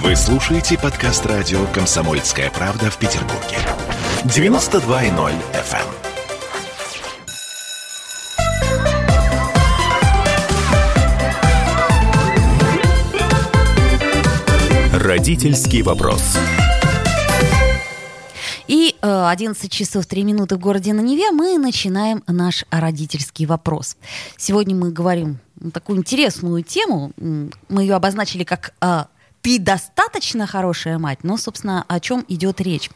Вы слушаете подкаст радио «Комсомольская правда» в Петербурге. 92.0 FM. Родительский вопрос. И э, 11 часов 3 минуты в городе на Неве мы начинаем наш родительский вопрос. Сегодня мы говорим на такую интересную тему. Мы ее обозначили как э, «Ты достаточно хорошая мать?» Но, собственно, о чем идет речь?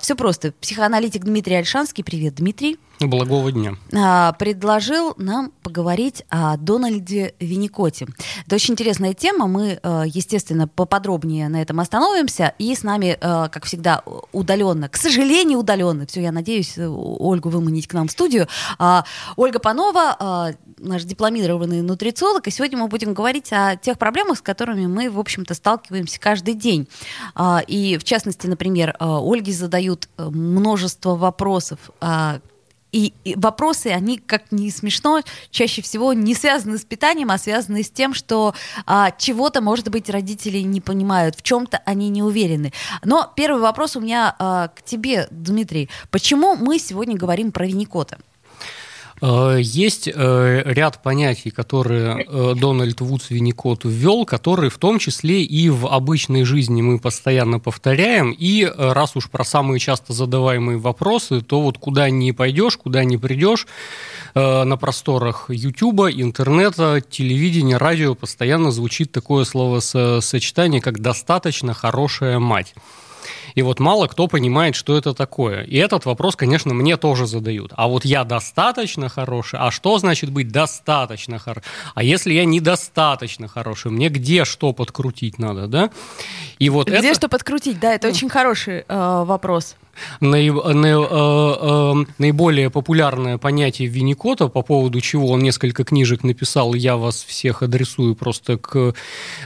все просто. Психоаналитик Дмитрий Альшанский. Привет, Дмитрий. Благого дня. а, предложил нам поговорить о Дональде Винникоте. Это очень интересная тема. Мы, э, естественно, поподробнее на этом остановимся. И с нами, э, как всегда, удаленно, к сожалению, удаленно. Все, я надеюсь, э, Ольгу выманить к нам в студию. А, Ольга Панова, наш дипломированный нутрициолог. И сегодня мы будем говорить о тех проблемах, с которыми мы, в общем-то, сталкиваемся каждый день. А, И, в частности, например, Ольге задают множество вопросов и, вопросы, они, как ни смешно, чаще всего не связаны с питанием, а связаны с тем, что а, чего-то, может быть, родители не понимают, в чем-то они не уверены. Но первый вопрос у меня а, к тебе, Дмитрий. Почему мы сегодня говорим про Винникота? Э, Есть э, ряд понятий, которые э, Дональд Вудс Винникот ввел, которые в том числе и в обычной жизни мы постоянно повторяем. И раз уж про самые часто задаваемые вопросы, то вот куда не пойдешь, куда не придешь, на просторах Ютуба, интернета, телевидения, радио постоянно звучит такое словосочетание, как «достаточно хорошая мать». И вот мало кто понимает, что это такое. И этот вопрос, конечно, мне тоже задают. А вот я достаточно хороший? А что значит быть достаточно хорошим? А если я недостаточно хороший? Мне где что подкрутить надо, да? И вот Где это... что подкрутить? Да, это очень хороший э, вопрос. Э, э, наиболее популярное понятие Винникота, по поводу чего он несколько книжек написал, я вас всех адресую просто к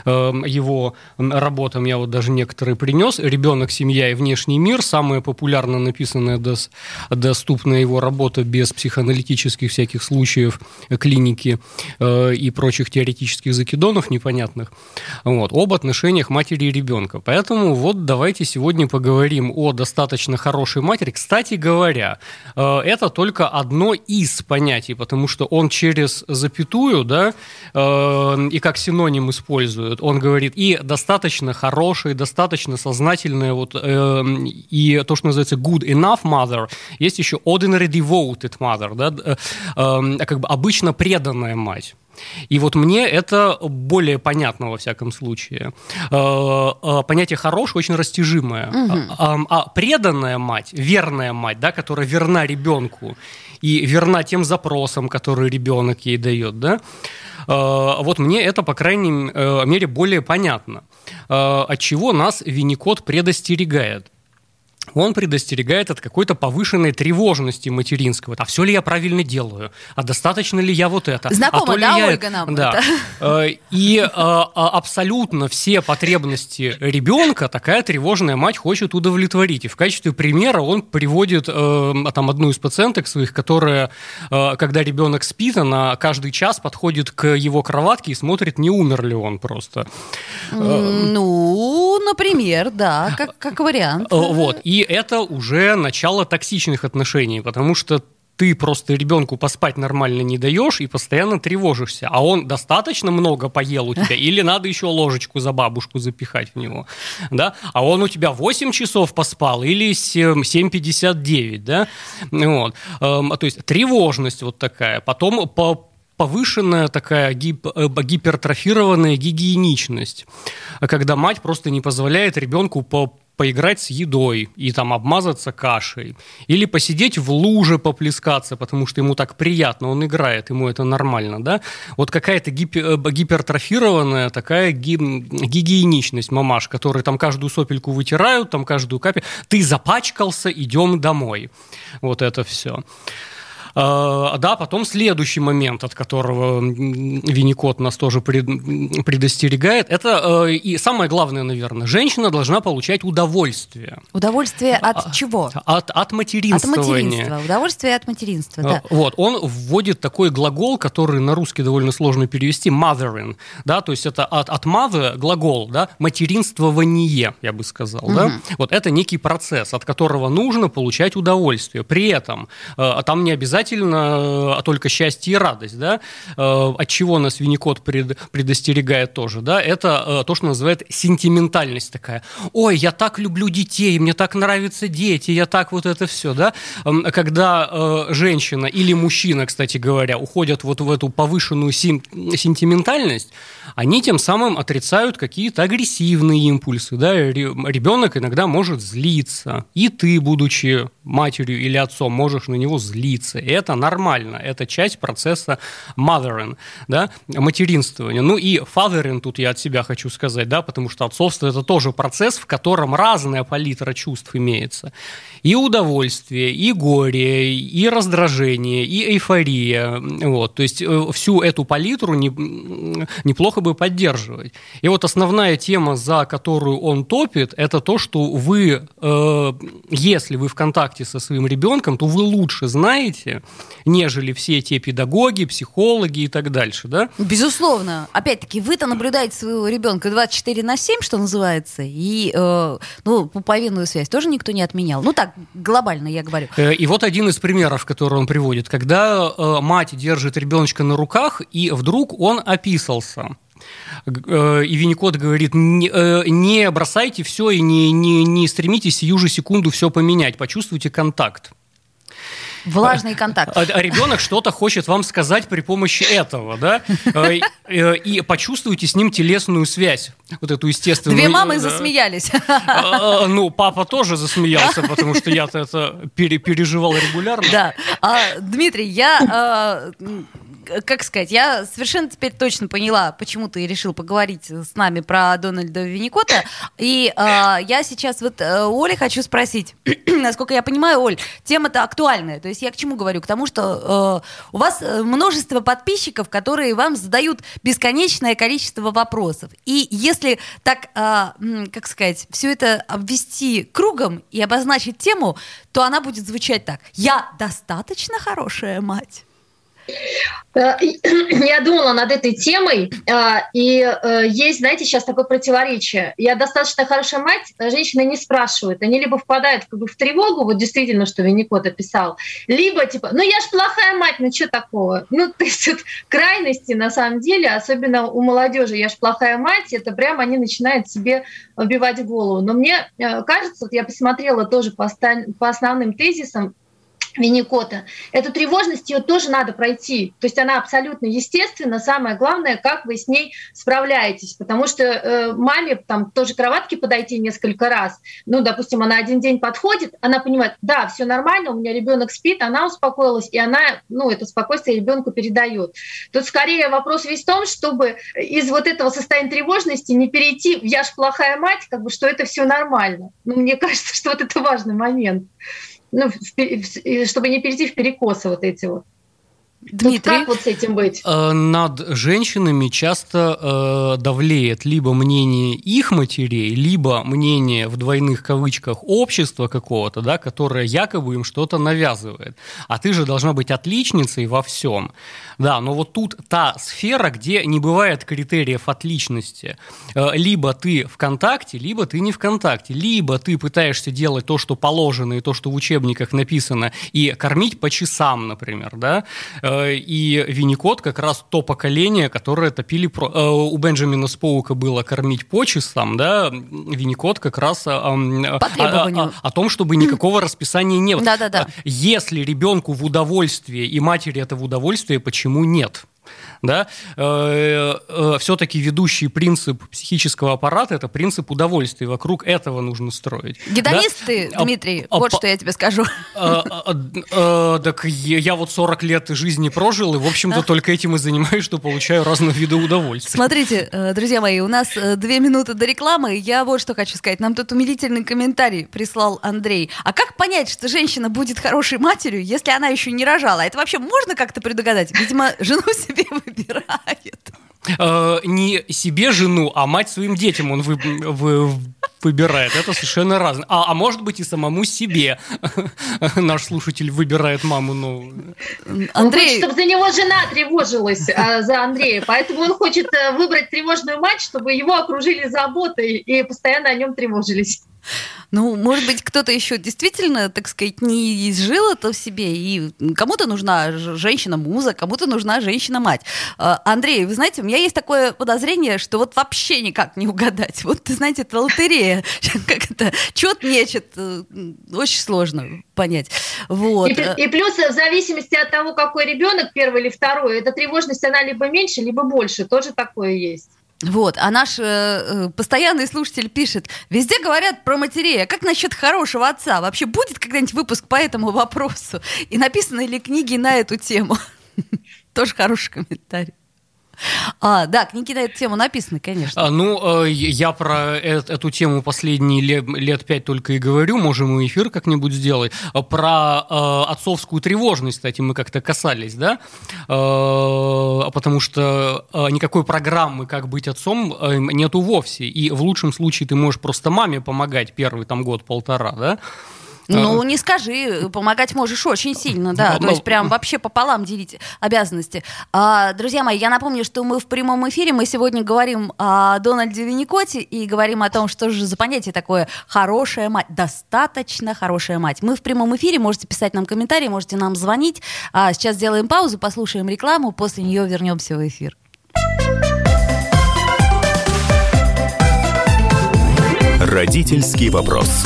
э, его работам, я вот даже некоторые принес. «Ребенок, семья и внешний мир», самая популярно написанная, дос- доступная его работа без психоаналитических всяких случаев клиники э, и прочих теоретических закидонов непонятных, вот, об отношениях матери и ребенка. Поэтому вот давайте сегодня поговорим о достаточно хорошей матери. Кстати говоря, э, это только одно из понятий, потому что он через запятую, да, э, и как синоним использует, он говорит и достаточно хорошая, достаточно сознательная, вот, э, и то, что называется good enough mother, есть еще ordinary devoted mother, да, как бы обычно преданная мать. И вот мне это более понятно во всяком случае. Э, э, Понятие хорошее очень растяжимое. А, а преданная мать, верная мать, да, которая верна ребенку и верна тем запросам, которые ребенок ей дает, да, э, вот мне это, по крайней мере, более понятно. От чего нас Винникот предостерегает? Он предостерегает от какой-то повышенной тревожности материнского. А все ли я правильно делаю? А достаточно ли я вот это? Знакомо, а да, я... Ольга, нам Да. Э, И э, а, абсолютно все потребности ребенка такая тревожная мать хочет удовлетворить. И в качестве примера он приводит э, там, одну из пациенток своих, которая, когда ребенок спит, она каждый час подходит к его кроватке и смотрит, не умер ли он просто. Ну, например, да, как, как вариант. Вот. И это уже начало токсичных отношений, потому что ты просто ребенку поспать нормально не даешь и постоянно тревожишься. А он достаточно много поел у тебя, или надо еще ложечку за бабушку запихать в него, да? А он у тебя 8 часов поспал или 7, 7,59, да? Вот. Эм, То есть тревожность вот такая. Потом по повышенная такая гип- э, гипертрофированная гигиеничность, когда мать просто не позволяет ребенку по поиграть с едой и там обмазаться кашей. Или посидеть в луже, поплескаться, потому что ему так приятно, он играет, ему это нормально, да? Вот какая-то гипе- э, гипертрофированная такая ги- гигиеничность мамаш, которые там каждую сопельку вытирают, там каждую капель. Ты запачкался, идем домой. Вот это все. А, да, потом следующий момент, от которого Винникот нас тоже пред, предостерегает, это э, и самое главное, наверное, женщина должна получать удовольствие. Удовольствие от а, чего? От, от материнствования. От материнства. Удовольствие от материнства, да. Вот, он вводит такой глагол, который на русский довольно сложно перевести, mothering, да, то есть это от, от mother глагол, да, материнствование, я бы сказал, угу. да. Вот это некий процесс, от которого нужно получать удовольствие. При этом э, там не обязательно обязательно, а только счастье и радость, да, э, от чего нас Винникот пред, предостерегает тоже, да, это э, то, что называют сентиментальность такая. Ой, я так люблю детей, мне так нравятся дети, я так вот это все, да, когда э, женщина или мужчина, кстати говоря, уходят вот в эту повышенную сентиментальность, они тем самым отрицают какие-то агрессивные импульсы, да, ребенок иногда может злиться, и ты, будучи матерью или отцом, можешь на него злиться, это нормально, это часть процесса mothering, да, материнствования. Ну и fathering тут я от себя хочу сказать, да, потому что отцовство это тоже процесс, в котором разная палитра чувств имеется. И удовольствие, и горе, и раздражение, и эйфория. Вот, то есть э, всю эту палитру не, неплохо бы поддерживать. И вот основная тема, за которую он топит, это то, что вы, э, если вы в контакте со своим ребенком, то вы лучше знаете, нежели все те педагоги, психологи и так дальше, да? Безусловно. Опять-таки, вы-то наблюдаете своего ребенка 24 на 7, что называется, и э, ну, пуповинную связь тоже никто не отменял. Ну так, глобально я говорю. Э, и вот один из примеров, который он приводит. Когда э, мать держит ребеночка на руках, и вдруг он описался. Э, и Винникот говорит, не, не бросайте все и не, не, не стремитесь сию же секунду все поменять, почувствуйте контакт. Влажный контакт. А, а ребенок что-то хочет вам сказать при помощи этого, да? Э, э, и почувствуйте с ним телесную связь. Вот эту естественную. Две мамы засмеялись. А, ну, папа тоже засмеялся, потому что я-то это переживал регулярно. Да. Дмитрий, я как сказать, я совершенно теперь точно поняла, почему ты решил поговорить с нами про Дональда Винникота. И э, я сейчас вот э, Оле хочу спросить, насколько я понимаю, Оль, тема-то актуальная. То есть я к чему говорю? К тому, что э, у вас э, множество подписчиков, которые вам задают бесконечное количество вопросов. И если так, э, как сказать, все это обвести кругом и обозначить тему, то она будет звучать так. Я достаточно хорошая мать. Э, я думала над этой темой, э, и э, есть, знаете, сейчас такое противоречие. Я достаточно хорошая мать, женщины не спрашивают. Они либо впадают как бы в тревогу, вот действительно, что Винникот описал, либо типа, ну я ж плохая мать, ну что такого? Ну, то есть вот, крайности на самом деле, особенно у молодежи, я ж плохая мать, это прям они начинают себе вбивать голову. Но мне кажется, вот я посмотрела тоже по, по основным тезисам, Винникота. Эту тревожность ее тоже надо пройти. То есть она абсолютно естественна. Самое главное, как вы с ней справляетесь. Потому что э, маме там тоже кроватки подойти несколько раз. Ну, допустим, она один день подходит, она понимает, да, все нормально, у меня ребенок спит, она успокоилась, и она, ну, это спокойствие ребенку передает. Тут скорее вопрос весь в том, чтобы из вот этого состояния тревожности не перейти в «я ж плохая мать», как бы, что это все нормально. Ну, мне кажется, что вот это важный момент ну, чтобы не перейти в перекосы вот эти вот. Дмитрий, вот как вот с этим быть? Э, над женщинами часто э, давлеет либо мнение их матерей, либо мнение в двойных кавычках общества какого-то, да, которое якобы им что-то навязывает. А ты же должна быть отличницей во всем. Да, но вот тут та сфера, где не бывает критериев отличности. Э, либо ты в контакте, либо ты не в контакте. Либо ты пытаешься делать то, что положено, и то, что в учебниках написано, и кормить по часам, например, да, и Винникот как раз то поколение, которое топили... Про... Э, у Бенджамина Споука было кормить по часам, да, Винникот как раз о, о, о, о том, чтобы никакого расписания не было. Да-да-да. Если ребенку в удовольствие и матери это в удовольствие, почему нет? Да, э, э, все-таки ведущий принцип психического аппарата – это принцип удовольствия. Вокруг этого нужно строить. Гедонист да? Дмитрий, а, вот а, что я тебе скажу. А, а, а, так я вот 40 лет жизни прожил, и, в общем-то, а? только этим и занимаюсь, что получаю разные виды удовольствия. Смотрите, э, друзья мои, у нас две минуты до рекламы. Я вот что хочу сказать. Нам тут умилительный комментарий прислал Андрей. А как понять, что женщина будет хорошей матерью, если она еще не рожала? Это вообще можно как-то предугадать? Видимо, жену себе выбирает. Э, не себе жену, а мать своим детям он вы, вы, выбирает. Это совершенно разное. А, а может быть и самому себе наш слушатель выбирает маму. Ну... Андрей... Он хочет, чтобы за него жена тревожилась а, за Андрея. Поэтому он хочет э, выбрать тревожную мать, чтобы его окружили заботой и постоянно о нем тревожились. Ну, может быть, кто-то еще действительно, так сказать, не изжил это в себе, и кому-то нужна женщина-муза, кому-то нужна женщина-мать. А, Андрей, вы знаете, у меня есть такое подозрение, что вот вообще никак не угадать. Вот, знаете, это лотерея. Как это? Чет нечет. Э, очень сложно понять. Вот. И, и плюс, в зависимости от того, какой ребенок, первый или второй, эта тревожность, она либо меньше, либо больше. Тоже такое есть. Вот, а наш э, э, постоянный слушатель пишет, везде говорят про матерей, а как насчет хорошего отца? Вообще будет когда-нибудь выпуск по этому вопросу? И написаны ли книги на эту тему? Тоже хороший комментарий. А, да, книги на эту тему написаны, конечно. А, ну, э, я про э эту тему последние лет, лет пять только и говорю, можем и эфир как-нибудь сделать. А про э, отцовскую тревожность, кстати, мы как-то касались, да? Э, потому что никакой программы, как быть отцом, нету вовсе. И в лучшем случае ты можешь просто маме помогать первый там год-полтора, да? Ну, не скажи, помогать можешь очень сильно, да. То есть прям вообще пополам делить обязанности. А, друзья мои, я напомню, что мы в прямом эфире, мы сегодня говорим о Дональде Винникоте и говорим о том, что же за понятие такое хорошая мать, достаточно хорошая мать. Мы в прямом эфире, можете писать нам комментарии, можете нам звонить. А сейчас сделаем паузу, послушаем рекламу, после нее вернемся в эфир. Родительский вопрос.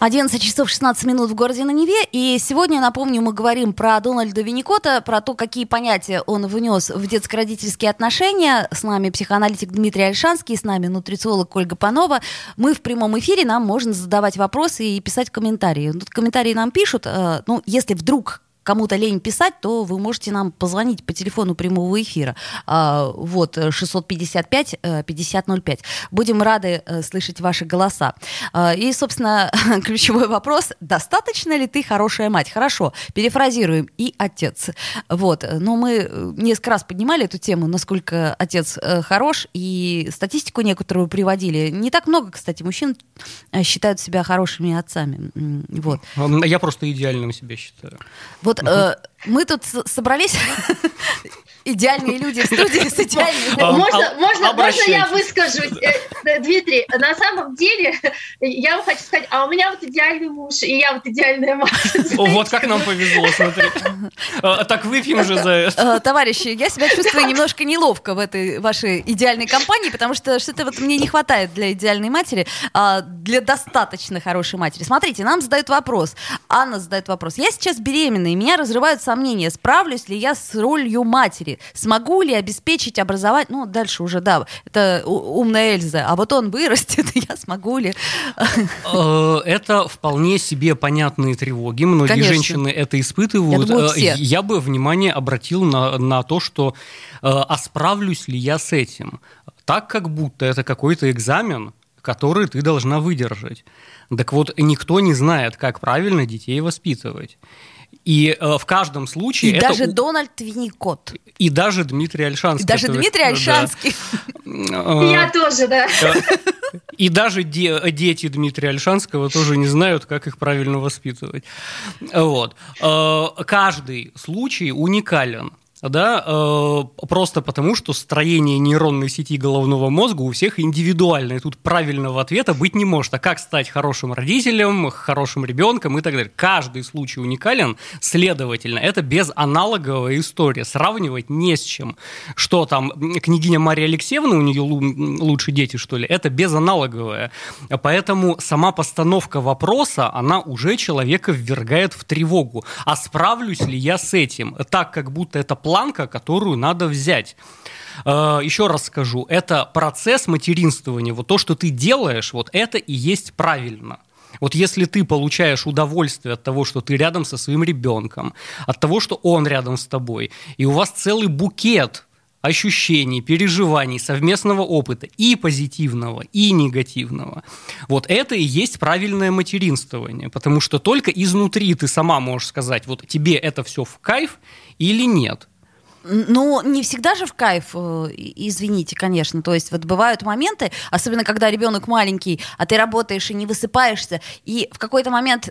11 часов 16 минут в городе на Неве. И сегодня, напомню, мы говорим про Дональда Винникота, про то, какие понятия он внес в детско-родительские отношения. С нами психоаналитик Дмитрий Альшанский, с нами нутрициолог Ольга Панова. Мы в прямом эфире, нам можно задавать вопросы и писать комментарии. Тут комментарии нам пишут. Э, ну, если вдруг кому-то лень писать, то вы можете нам позвонить по телефону прямого эфира. А, вот, 655-5005. Э, Будем рады э, слышать ваши голоса. А, и, собственно, ключевой вопрос. Достаточно ли ты хорошая мать? Хорошо, перефразируем. И отец. Вот. Но мы э, несколько раз поднимали эту тему, насколько отец хорош, и статистику некоторую приводили. Не так много, кстати, мужчин считают себя хорошими отцами. Вот. Я просто идеальным себя считаю. Вот э, мы тут собрались идеальные люди в студии с идеальными... А, можно, можно, можно я выскажусь? Э, э, Дмитрий, на самом деле, я вам хочу сказать, а у меня вот идеальный муж, и я вот идеальная мать. Вот как нам повезло, смотри. А, так выпьем же за это. Э, товарищи, я себя чувствую немножко неловко в этой вашей идеальной компании, потому что что-то вот мне не хватает для идеальной матери, а, для достаточно хорошей матери. Смотрите, нам задают вопрос. Анна задает вопрос. Я сейчас беременна, и меня разрывают сомнения, справлюсь ли я с ролью матери матери. Смогу ли обеспечить образование? Ну, дальше уже, да, это умная Эльза. А вот он вырастет, я смогу ли? Э, это вполне себе понятные тревоги. Многие Конечно. женщины это испытывают. Я, думаю, э, я бы внимание обратил на, на то, что э, а справлюсь ли я с этим? Так, как будто это какой-то экзамен, который ты должна выдержать. Так вот, никто не знает, как правильно детей воспитывать. И э, в каждом случае... И это... даже Дональд Винникот. И даже Дмитрий Альшанский. И даже это... Дмитрий Альшанский. Я тоже, да. И даже де- дети Дмитрия Альшанского тоже не знают, как их правильно воспитывать. Вот. Э, каждый случай уникален. Да, э, просто потому, что строение нейронной сети головного мозга у всех индивидуальное. Тут правильного ответа быть не может. А как стать хорошим родителем, хорошим ребенком и так далее. Каждый случай уникален, следовательно, это безаналоговая история. Сравнивать не с чем. Что там, княгиня Мария Алексеевна, у нее лучшие дети, что ли, это безаналоговая. Поэтому сама постановка вопроса, она уже человека ввергает в тревогу. А справлюсь ли я с этим? Так, как будто это планка, которую надо взять. Э, Еще раз скажу, это процесс материнствования. Вот то, что ты делаешь, вот это и есть правильно. Вот если ты получаешь удовольствие от того, что ты рядом со своим ребенком, от того, что он рядом с тобой, и у вас целый букет ощущений, переживаний, совместного опыта и позитивного, и негативного. Вот это и есть правильное материнствование, потому что только изнутри ты сама можешь сказать, вот тебе это все в кайф или нет. Ну, не всегда же в кайф, э, извините, конечно. То есть вот бывают моменты, особенно когда ребенок маленький, а ты работаешь и не высыпаешься, и в какой-то момент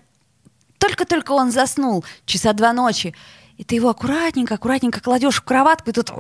только-только он заснул, часа два ночи, и ты его аккуратненько, аккуратненько кладешь в кроватку, и тут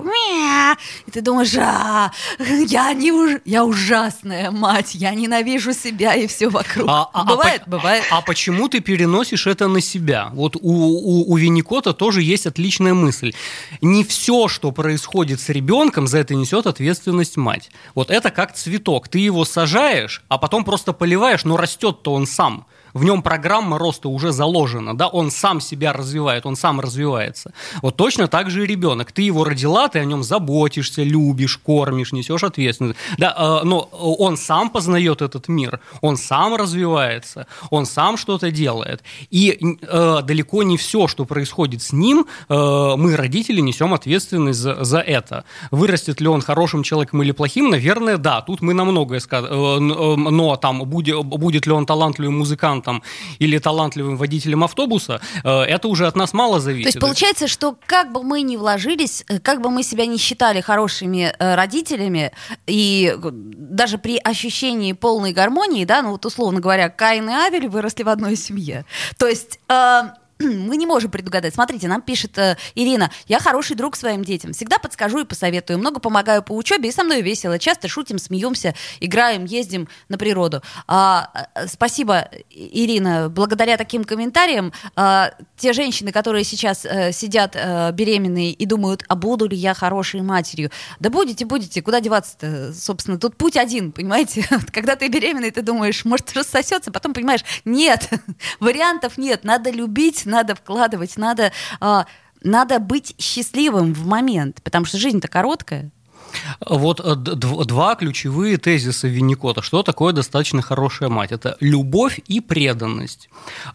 и ты думаешь, а, я, не уж... я ужасная мать, я ненавижу себя и все вокруг. А, а, а бывает, а, бывает. А почему ты переносишь это на себя? Вот у, у, у Винникота тоже есть отличная мысль. Не все, что происходит с ребенком, за это несет ответственность мать. Вот это как цветок. Ты его сажаешь, а потом просто поливаешь, но растет-то он сам в нем программа роста уже заложена, да, он сам себя развивает, он сам развивается. Вот точно так же и ребенок. Ты его родила, ты о нем заботишься, любишь, кормишь, несешь ответственность. Да, э, но он сам познает этот мир, он сам развивается, он сам что-то делает. И э, далеко не все, что происходит с ним, э, мы, родители, несем ответственность за, за это. Вырастет ли он хорошим человеком или плохим, наверное, да. Тут мы на многое скажем. Э, э, но там будет, будет ли он талантливый музыкант, музыкантом или талантливым водителем автобуса, э, это уже от нас мало зависит. То есть получается, что как бы мы ни вложились, э, как бы мы себя не считали хорошими э, родителями, и даже при ощущении полной гармонии, да, ну вот условно говоря, Каин и Авель выросли в одной семье. То есть мы не можем предугадать. Смотрите, нам пишет э, Ирина, я хороший друг своим детям, всегда подскажу и посоветую, много помогаю по учебе, и со мной весело, часто шутим, смеемся, играем, ездим на природу. А, э, спасибо, Ирина, благодаря таким комментариям а, те женщины, которые сейчас а, сидят а, беременные и думают, а буду ли я хорошей матерью, да будете, будете, куда деваться-то, собственно, тут путь один, понимаете, когда ты беременный, ты думаешь, может рассосется, потом понимаешь, нет, вариантов нет, надо любить, надо вкладывать, надо, э, надо быть счастливым в момент, потому что жизнь-то короткая. Вот э, два ключевые тезиса Винникота. Что такое достаточно хорошая мать? Это любовь и преданность.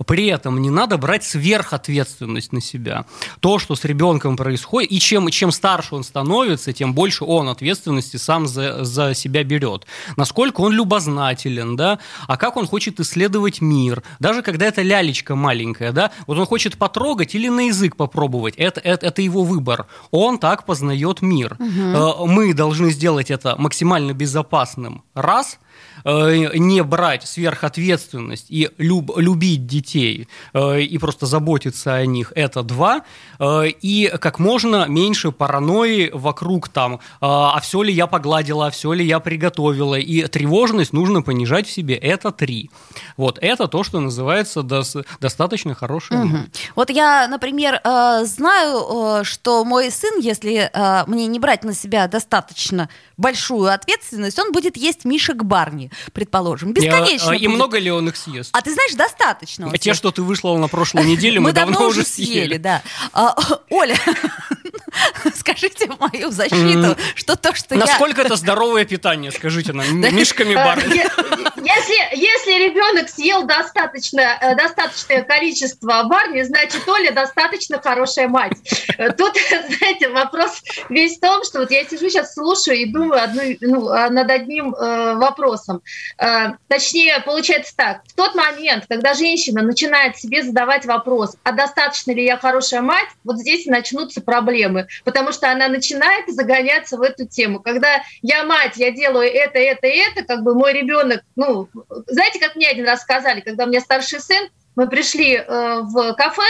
При этом не надо брать сверхответственность на себя. То, что с ребенком происходит, и чем, чем старше он становится, тем больше он ответственности сам за, за себя берет. Насколько он любознателен, да? а как он хочет исследовать мир. Даже когда это лялечка маленькая, да? вот он хочет потрогать или на язык попробовать, это, это, это его выбор. Он так познает мир. Угу. Мы мы должны сделать это максимально безопасным. Раз – не брать сверхответственность и люб, любить детей э, и просто заботиться о них, это два. Э, и как можно меньше паранойи вокруг там, а все ли я погладила, а все ли я приготовила. И тревожность нужно понижать в себе, это три. Вот это то, что называется дос, достаточно хорошее. Угу. Вот я, например, знаю, что мой сын, если мне не брать на себя достаточно большую ответственность, он будет есть мишек Барни предположим, бесконечно. И, и много ли он их съест? А ты знаешь, достаточно. А те, что ты вышла на прошлой неделе, мы, давно, уже съели. да. А, Оля, скажите в мою защиту, что то, что я... Насколько это здоровое питание, скажите нам, мишками бар. Если, если ребенок съел достаточно, э, достаточное количество барни, значит, Оля достаточно хорошая мать. Тут, знаете, вопрос весь в том, что вот я сижу сейчас, слушаю и думаю одну, ну, над одним э, вопросом. Э, точнее, получается так, в тот момент, когда женщина начинает себе задавать вопрос, а достаточно ли я хорошая мать, вот здесь начнутся проблемы, потому что она начинает загоняться в эту тему. Когда я мать, я делаю это, это, это, как бы мой ребенок, ну, знаете, как мне один раз сказали, когда у меня старший сын, мы пришли э, в кафе,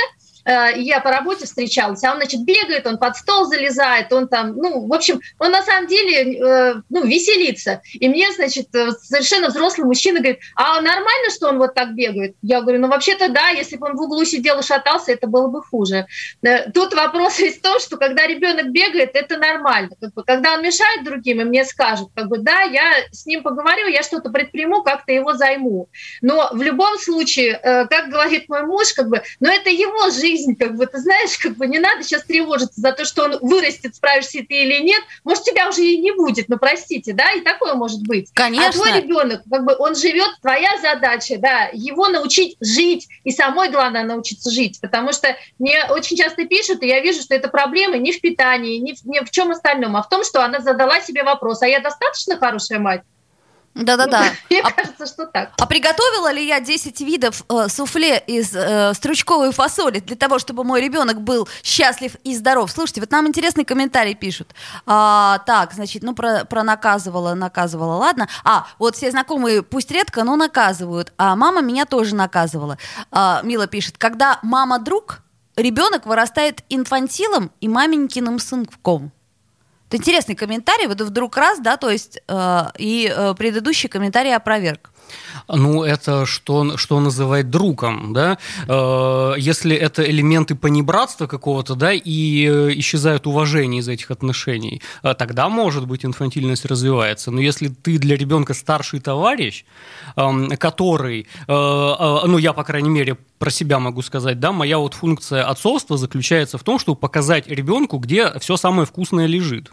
я по работе встречалась, а он, значит, бегает, он под стол залезает, он там, ну, в общем, он на самом деле, э, ну, веселится. И мне, значит, совершенно взрослый мужчина говорит, а нормально, что он вот так бегает? Я говорю, ну, вообще-то да, если бы он в углу сидел и шатался, это было бы хуже. Тут вопрос есть в том, что когда ребенок бегает, это нормально. Как бы, когда он мешает другим, и мне скажут, как бы, да, я с ним поговорю, я что-то предприму, как-то его займу. Но в любом случае, э, как говорит мой муж, как бы, но это его жизнь, как бы, ты знаешь, как бы не надо сейчас тревожиться за то, что он вырастет, справишься ты или нет. Может, тебя уже и не будет, ну простите, да, и такое может быть. Конечно. А твой ребенок, как бы, он живет, твоя задача, да, его научить жить, и самой главное научиться жить, потому что мне очень часто пишут, и я вижу, что это проблема не в питании, не в, не в чем остальном, а в том, что она задала себе вопрос, а я достаточно хорошая мать? Да-да-да. Мне а, кажется, что так. А приготовила ли я 10 видов э, суфле из э, стручковой фасоли для того, чтобы мой ребенок был счастлив и здоров? Слушайте, вот нам интересный комментарий пишут. А, так, значит, ну про, про наказывала, наказывала, ладно. А, вот все знакомые, пусть редко, но наказывают. А мама меня тоже наказывала. А, Мила пишет, когда мама друг, ребенок вырастает инфантилом и маменькиным сынком. Это интересный комментарий, вот вдруг раз, да, то есть э, и э, предыдущий комментарий опроверг. Ну, это что, что называть другом, да? Э, если это элементы понебратства какого-то, да, и э, исчезает уважение из этих отношений, э, тогда, может быть, инфантильность развивается. Но если ты для ребенка старший товарищ, эм, который, ну, я, по крайней мере, про себя могу сказать, да, моя вот функция отцовства заключается в том, чтобы показать ребенку, где все самое вкусное лежит.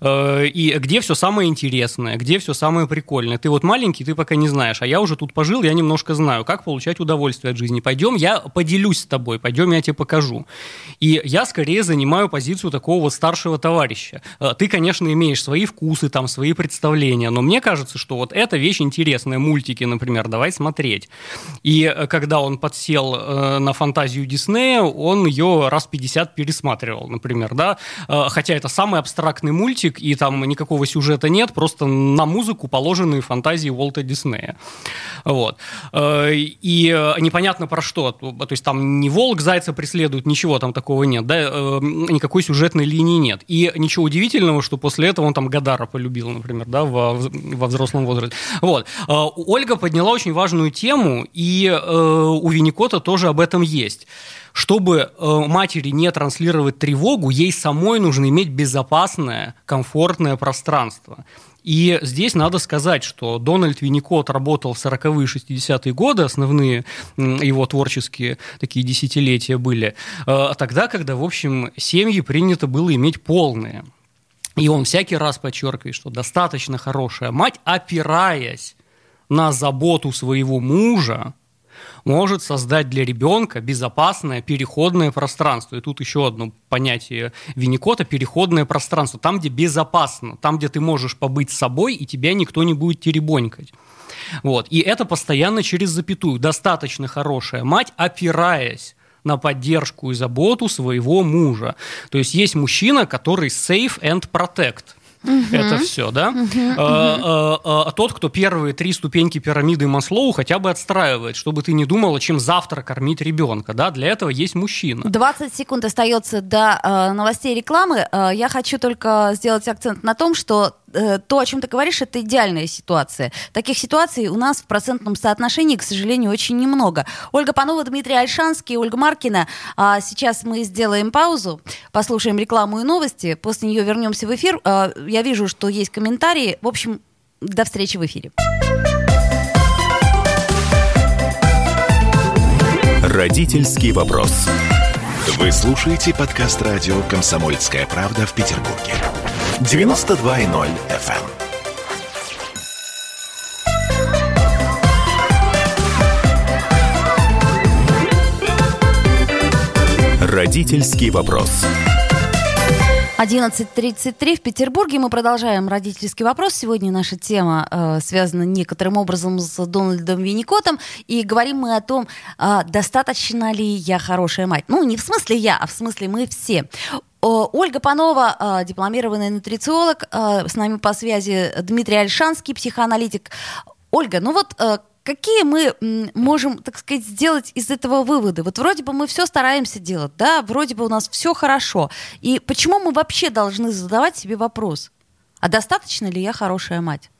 Э, и где все самое интересное, где все самое прикольное. Ты вот маленький, ты пока не знаешь, а я уже тут пожил, я немножко знаю, как получать удовольствие от жизни. Пойдем, я поделюсь с тобой, пойдем, я тебе покажу. И я скорее занимаю позицию такого вот старшего товарища. Э, ты, конечно, имеешь свои вкусы, там, свои представления, но мне кажется, что вот эта вещь интересная, мультики, например, давай смотреть. И э, когда он подсел на фантазию Диснея, он ее раз 50 пересматривал, например, да, хотя это самый абстрактный мультик, мультик, и там никакого сюжета нет, просто на музыку положенные фантазии Уолта Диснея. Вот. Э, и э, непонятно про что. То есть там не волк зайца преследует, ничего там такого нет, да, э, никакой сюжетной линии нет. И ничего удивительного, что после этого он там Гадара полюбил, например, да, во, во взрослом возрасте. Вот. Ольга подняла очень важную тему, и у Винникота тоже об этом есть чтобы э, матери не транслировать тревогу, ей самой нужно иметь безопасное, комфортное пространство. И здесь надо сказать, что Дональд Винникот работал в 40-е 60-е годы, основные его творческие такие десятилетия были, э, тогда, когда, в общем, семьи принято было иметь полные. И он всякий раз подчеркивает, что достаточно хорошая мать, опираясь на заботу своего мужа, может создать для ребенка безопасное переходное пространство. И тут еще одно понятие Винникота – переходное пространство. Там, где безопасно, там, где ты можешь побыть собой, и тебя никто не будет теребонькать. Вот. И это постоянно через запятую. Достаточно хорошая мать, опираясь на поддержку и заботу своего мужа. То есть есть мужчина, который safe and protect – Угу. Это все, да? Угу, а, а, а тот, кто первые три ступеньки пирамиды Маслоу хотя бы отстраивает, чтобы ты не думала, чем завтра кормить ребенка, да? Для этого есть мужчина. 20 секунд остается до э, новостей рекламы. Э, я хочу только сделать акцент на том, что то, о чем ты говоришь, это идеальная ситуация. Таких ситуаций у нас в процентном соотношении, к сожалению, очень немного. Ольга Панова, Дмитрий Альшанский, Ольга Маркина. А сейчас мы сделаем паузу, послушаем рекламу и новости. После нее вернемся в эфир. А, я вижу, что есть комментарии. В общем, до встречи в эфире. Родительский вопрос. Вы слушаете подкаст радио «Комсомольская правда» в Петербурге. 92.0 FM. Родительский вопрос. 11.33 в Петербурге. Мы продолжаем родительский вопрос. Сегодня наша тема э, связана некоторым образом с Дональдом Винникотом. И говорим мы о том, э, достаточно ли я хорошая мать. Ну, не в смысле я, а в смысле мы все. Ольга Панова, э, дипломированный нутрициолог, э, с нами по связи Дмитрий Альшанский, психоаналитик. Ольга, ну вот э, какие мы можем, так сказать, сделать из этого выводы? Вот вроде бы мы все стараемся делать, да, вроде бы у нас все хорошо. И почему мы вообще должны задавать себе вопрос, а достаточно ли я хорошая мать?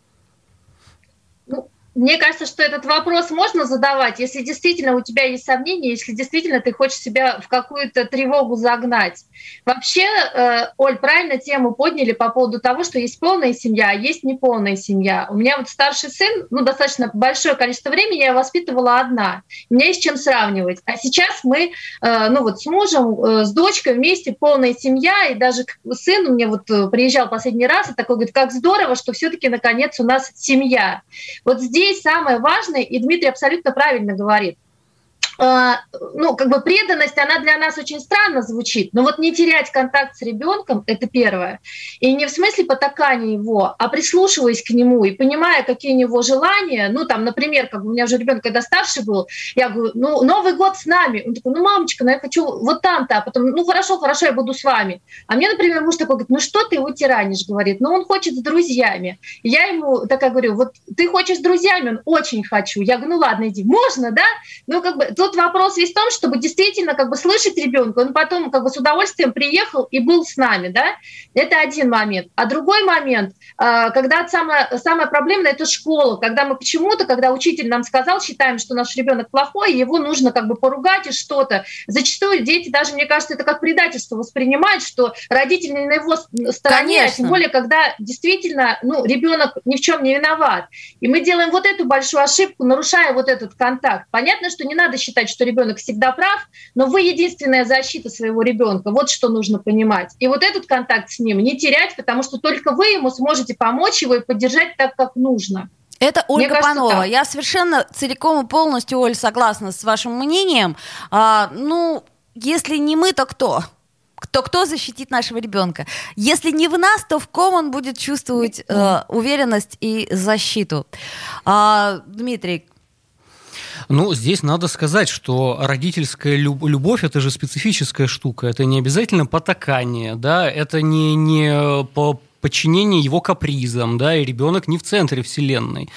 Мне кажется, что этот вопрос можно задавать, если действительно у тебя есть сомнения, если действительно ты хочешь себя в какую-то тревогу загнать. Вообще, э, Оль, правильно тему подняли по поводу того, что есть полная семья, а есть неполная семья. У меня вот старший сын, ну, достаточно большое количество времени я воспитывала одна. У меня есть чем сравнивать. А сейчас мы, э, ну, вот с мужем, э, с дочкой вместе полная семья, и даже сын меня вот приезжал последний раз и такой говорит, как здорово, что все таки наконец у нас семья. Вот здесь здесь самое важное, и Дмитрий абсолютно правильно говорит, ну, как бы преданность, она для нас очень странно звучит, но вот не терять контакт с ребенком – это первое. И не в смысле потакания его, а прислушиваясь к нему и понимая, какие у него желания. Ну, там, например, как у меня уже ребенок, когда старше был, я говорю, ну, Новый год с нами. Он такой, ну, мамочка, ну, я хочу вот там-то. А потом, ну, хорошо, хорошо, я буду с вами. А мне, например, муж такой говорит, ну, что ты его тиранишь, говорит, ну, он хочет с друзьями. Я ему такая говорю, вот ты хочешь с друзьями? Он, очень хочу. Я говорю, ну, ладно, иди. Можно, да? Ну, как бы, тут тут вопрос весь в том, чтобы действительно как бы слышать ребенка. Он потом как бы с удовольствием приехал и был с нами, да? Это один момент. А другой момент, а, когда самое, самое проблемное, это школа, когда мы почему-то, когда учитель нам сказал, считаем, что наш ребенок плохой, его нужно как бы поругать и что-то. Зачастую дети даже, мне кажется, это как предательство воспринимают, что родители на его стороне, Конечно. а тем более, когда действительно ну, ребенок ни в чем не виноват. И мы делаем вот эту большую ошибку, нарушая вот этот контакт. Понятно, что не надо считать считать, что ребенок всегда прав, но вы единственная защита своего ребенка. Вот что нужно понимать. И вот этот контакт с ним не терять, потому что только вы ему сможете помочь его и поддержать так, как нужно. Это Ольга кажется, Панова. Так. Я совершенно целиком и полностью, Оль, согласна с вашим мнением. А, ну, если не мы, то кто? Кто, кто защитит нашего ребенка? Если не в нас, то в ком он будет чувствовать э, уверенность и защиту? А, Дмитрий, ну, здесь надо сказать, что родительская любовь – это же специфическая штука. Это не обязательно потакание, да, это не, не по подчинение его капризам, да, и ребенок не в центре вселенной.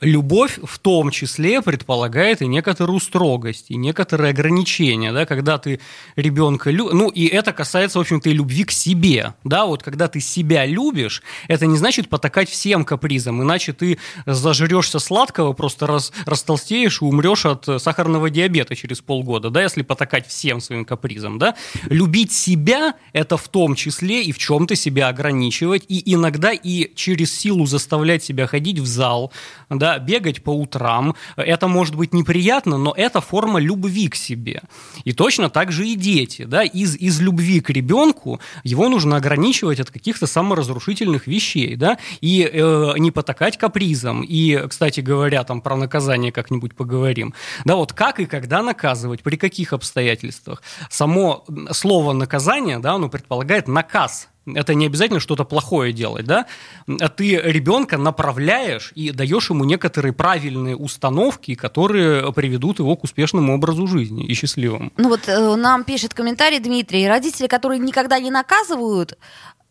Любовь в том числе предполагает и некоторую строгость, и некоторые ограничения, да, когда ты ребенка любишь, ну, и это касается, в общем-то, и любви к себе, да, вот когда ты себя любишь, это не значит потакать всем капризам, иначе ты зажрешься сладкого, просто раз, растолстеешь и умрешь от сахарного диабета через полгода, да, если потакать всем своим капризам, да. Любить себя – это в том числе и в чем-то себя ограничивать, и иногда и через силу заставлять себя ходить в зал, да, бегать по утрам. Это может быть неприятно, но это форма любви к себе. И точно так же и дети. Да, из, из любви к ребенку его нужно ограничивать от каких-то саморазрушительных вещей, да, и э, не потакать капризом. И, кстати говоря, там про наказание как-нибудь поговорим. Да, вот как и когда наказывать, при каких обстоятельствах. Само слово наказание, да, оно предполагает наказ это не обязательно что-то плохое делать, да? А ты ребенка направляешь и даешь ему некоторые правильные установки, которые приведут его к успешному образу жизни и счастливому. Ну вот э, нам пишет комментарий Дмитрий. Родители, которые никогда не наказывают,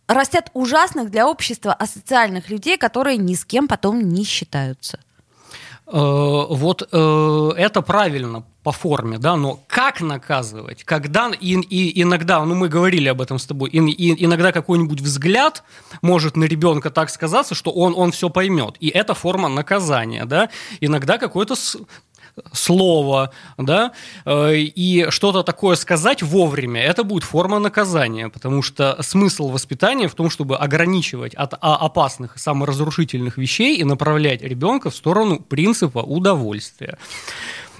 растят ужасных для общества асоциальных людей, которые ни с кем потом не считаются. Э, вот э, это правильно по форме, да, но как наказывать, когда и, и иногда, ну мы говорили об этом с тобой, и, и иногда какой-нибудь взгляд может на ребенка так сказаться, что он он все поймет, и это форма наказания, да, иногда какой-то слово, да, э, и что-то такое сказать вовремя, это будет форма наказания, потому что смысл воспитания в том, чтобы ограничивать от опасных саморазрушительных вещей и направлять ребенка в сторону принципа удовольствия.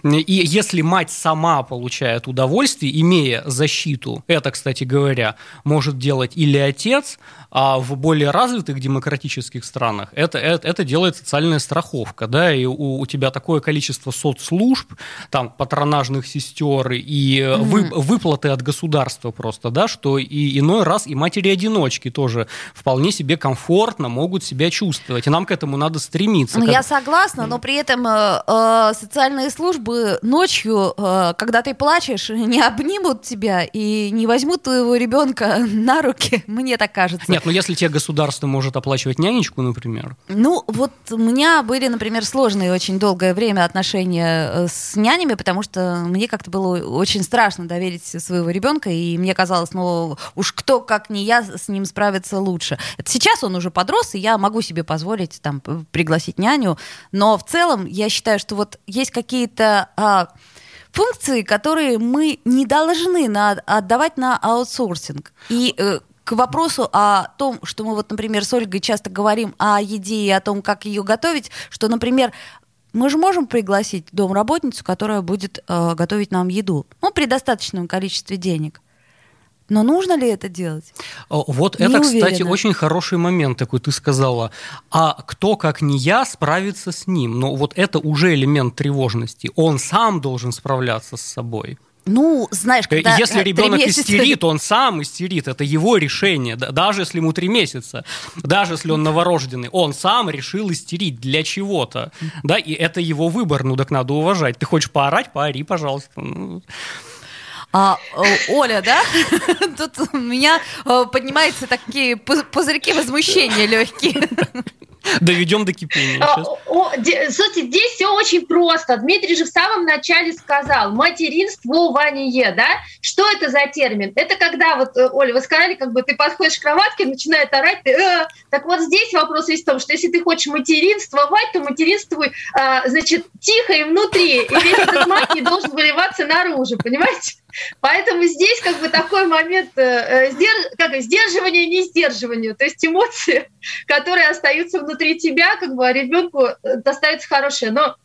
И если мать сама получает удовольствие, имея защиту, это, кстати говоря, может делать или отец, а в более развитых демократических странах это, это, это делает социальная страховка, да, и у, у тебя такое количество соцслужб, там, патронажных сестер и mm-hmm. вы, выплаты от государства просто, да, что и иной раз и матери-одиночки тоже вполне себе комфортно могут себя чувствовать, и нам к этому надо стремиться. Ну, как... Я согласна, но при этом э, э, социальные службы чтобы ночью, э, когда ты плачешь, не обнимут тебя и не возьмут твоего ребенка на руки, мне так кажется. Нет, ну если тебе государство может оплачивать нянечку, например. Ну, вот у меня были, например, сложные очень долгое время отношения э, с нянями, потому что мне как-то было очень страшно доверить своего ребенка, и мне казалось, ну, уж кто, как не я, с ним справится лучше. Это сейчас он уже подрос, и я могу себе позволить там пригласить няню, но в целом я считаю, что вот есть какие-то а, функции, которые мы не должны на, отдавать на аутсорсинг. И э, к вопросу о том, что мы вот, например, с Ольгой часто говорим о еде и о том, как ее готовить, что, например, мы же можем пригласить домработницу, которая будет э, готовить нам еду, ну, при достаточном количестве денег. Но нужно ли это делать? Вот не это, уверена. кстати, очень хороший момент такой ты сказала. А кто, как не я, справится с ним? Но вот это уже элемент тревожности. Он сам должен справляться с собой. Ну, знаешь, э, когда Если ребенок месяца... истерит, он сам истерит, это его решение, даже если ему три месяца, даже если он новорожденный, он сам решил истерить для чего-то, да, и это его выбор, ну так надо уважать. Ты хочешь поорать, поори, пожалуйста. Ну. А, Оля, да? Тут у меня э, поднимаются такие пузырьки возмущения легкие. Доведем до кипения. А, слушайте, здесь все очень просто. Дмитрий же в самом начале сказал материнствование, да? Что это за термин? Это когда, вот, э, Оля, вы сказали, как бы ты подходишь к кроватке, начинает орать, ты, э, так вот здесь вопрос весь в том, что если ты хочешь материнствовать, то материнствуй, э, значит, тихо и внутри, и весь этот мат не должен выливаться наружу, понимаете? Поэтому здесь как бы такой момент э, сдерж... как, сдерживания не сдерживания, то есть эмоции, которые остаются внутри тебя, как бы а ребенку э, достается хорошее. Но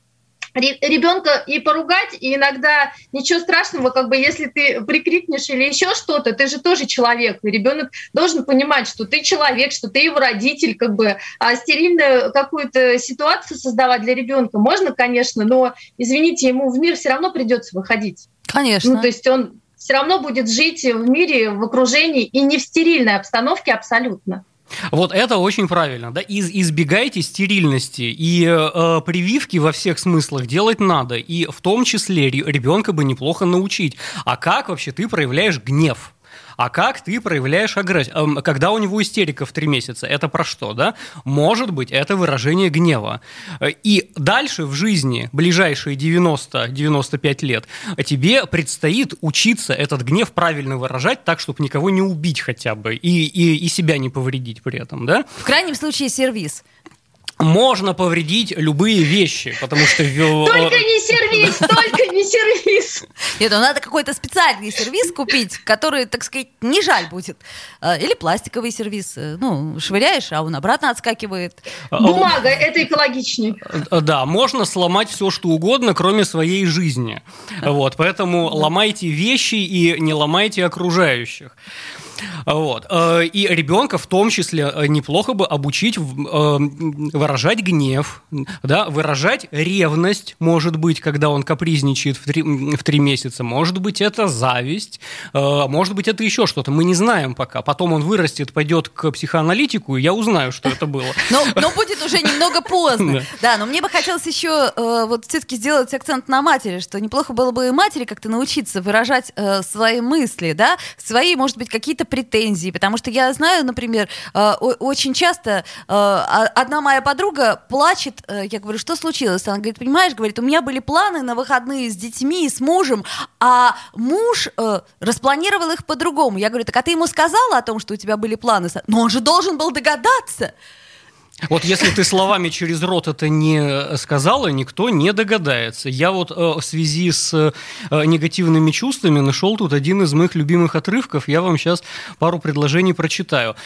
ребенка и поругать, и иногда ничего страшного, как бы если ты прикрикнешь или еще что-то, ты же тоже человек, и ребенок должен понимать, что ты человек, что ты его родитель, как бы, а стерильную какую-то ситуацию создавать для ребенка можно, конечно, но, извините, ему в мир все равно придется выходить. Конечно. Ну, то есть он все равно будет жить в мире, в окружении и не в стерильной обстановке абсолютно. Вот это очень правильно, да, Из, избегайте стерильности и э, прививки во всех смыслах делать надо, и в том числе ребенка бы неплохо научить. А как вообще ты проявляешь гнев? А как ты проявляешь агрессию? Эм, когда у него истерика в три месяца, это про что, да? Может быть, это выражение гнева. Э, и дальше в жизни, ближайшие 90-95 лет, тебе предстоит учиться этот гнев правильно выражать так, чтобы никого не убить хотя бы и, и, и себя не повредить при этом, да? В крайнем случае сервис можно повредить любые вещи, потому что... Только не сервис, только не сервис. Нет, ну надо какой-то специальный сервис купить, который, так сказать, не жаль будет. А, или пластиковый сервис. Э, ну, швыряешь, а он обратно отскакивает. А, Бумага, это экологичнее. Э, да, можно сломать все, что угодно, кроме своей жизни. Вот, поэтому ломайте вещи и не ломайте окружающих. Вот. Э, и ребенка в том числе э, неплохо бы обучить э, выражать гнев, да, выражать ревность, может быть, когда он капризничает в три, в три месяца. Может быть, это зависть, может быть, это еще что-то. Мы не знаем пока. Потом он вырастет, пойдет к психоаналитику, и я узнаю, что это было. Но, но будет уже немного поздно. Да. но мне бы хотелось еще вот все-таки сделать акцент на матери, что неплохо было бы и матери как-то научиться выражать свои мысли, да, свои, может быть, какие-то претензии, потому что я знаю, например, э, очень часто э, одна моя подруга плачет, э, я говорю, что случилось? Она говорит, понимаешь, говорит, у меня были планы на выходные с детьми, с мужем, а муж распланировал их по-другому. Я говорю, так а ты ему сказала о том, что у тебя были планы? Но он же должен был догадаться. Вот если ты словами через рот это не сказала, никто не догадается. Я вот э, в связи с э, негативными чувствами нашел тут один из моих любимых отрывков. Я вам сейчас пару предложений прочитаю.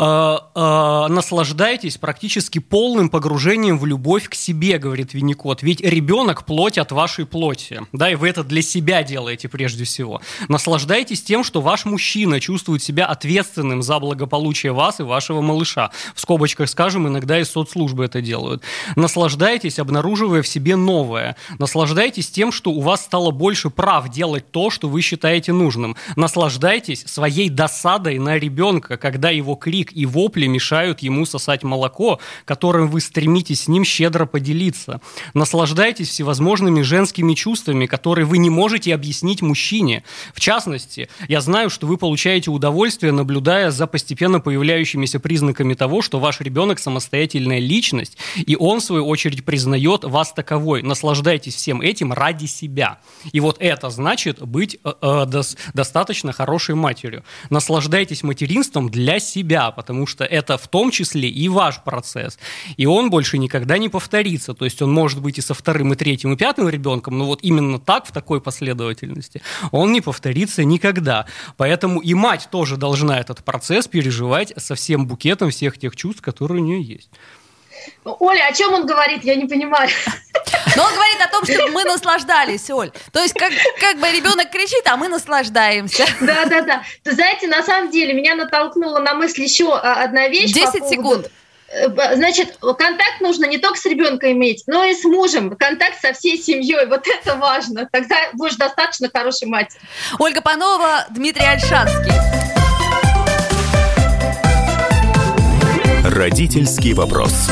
Э, э, наслаждайтесь практически полным погружением в любовь к себе, говорит Винникот. Ведь ребенок – плоть от вашей плоти. Да, и вы это для себя делаете прежде всего. Наслаждайтесь тем, что ваш мужчина чувствует себя ответственным за благополучие вас и вашего малыша. В скобочках скажем, иногда и соцслужбы это делают. Наслаждайтесь, обнаруживая в себе новое. Наслаждайтесь тем, что у вас стало больше прав делать то, что вы считаете нужным. Наслаждайтесь своей досадой на ребенка, когда его крик и вопли мешают ему сосать молоко, которым вы стремитесь с ним щедро поделиться. Наслаждайтесь всевозможными женскими чувствами, которые вы не можете объяснить мужчине. В частности, я знаю, что вы получаете удовольствие, наблюдая за постепенно появляющимися признаками того, что ваш ребенок самостоятельная личность, и он, в свою очередь, признает вас таковой. Наслаждайтесь всем этим ради себя. И вот это значит быть э, э, дос, достаточно хорошей матерью. Наслаждайтесь материнством для себя, потому что это в том числе и ваш процесс. И он больше никогда не повторится. То есть он может быть и со вторым, и третьим, и пятым ребенком, но вот именно так, в такой последовательности, он не повторится никогда. Поэтому и мать тоже должна этот процесс переживать со всем букетом всех тех чувств, которые у нее есть. Оля, о чем он говорит? Я не понимаю. Но он говорит о том, что мы наслаждались, Оль. То есть как, как бы ребенок кричит, а мы наслаждаемся. Да, да, да. Ты знаете, на самом деле меня натолкнула на мысль еще а, одна вещь. 10 по поводу... секунд. Э, значит, контакт нужно не только с ребенком иметь, но и с мужем. Контакт со всей семьей. Вот это важно. Тогда будешь достаточно хорошей матерью. Ольга Панова, Дмитрий Альшанский. Родительский вопрос.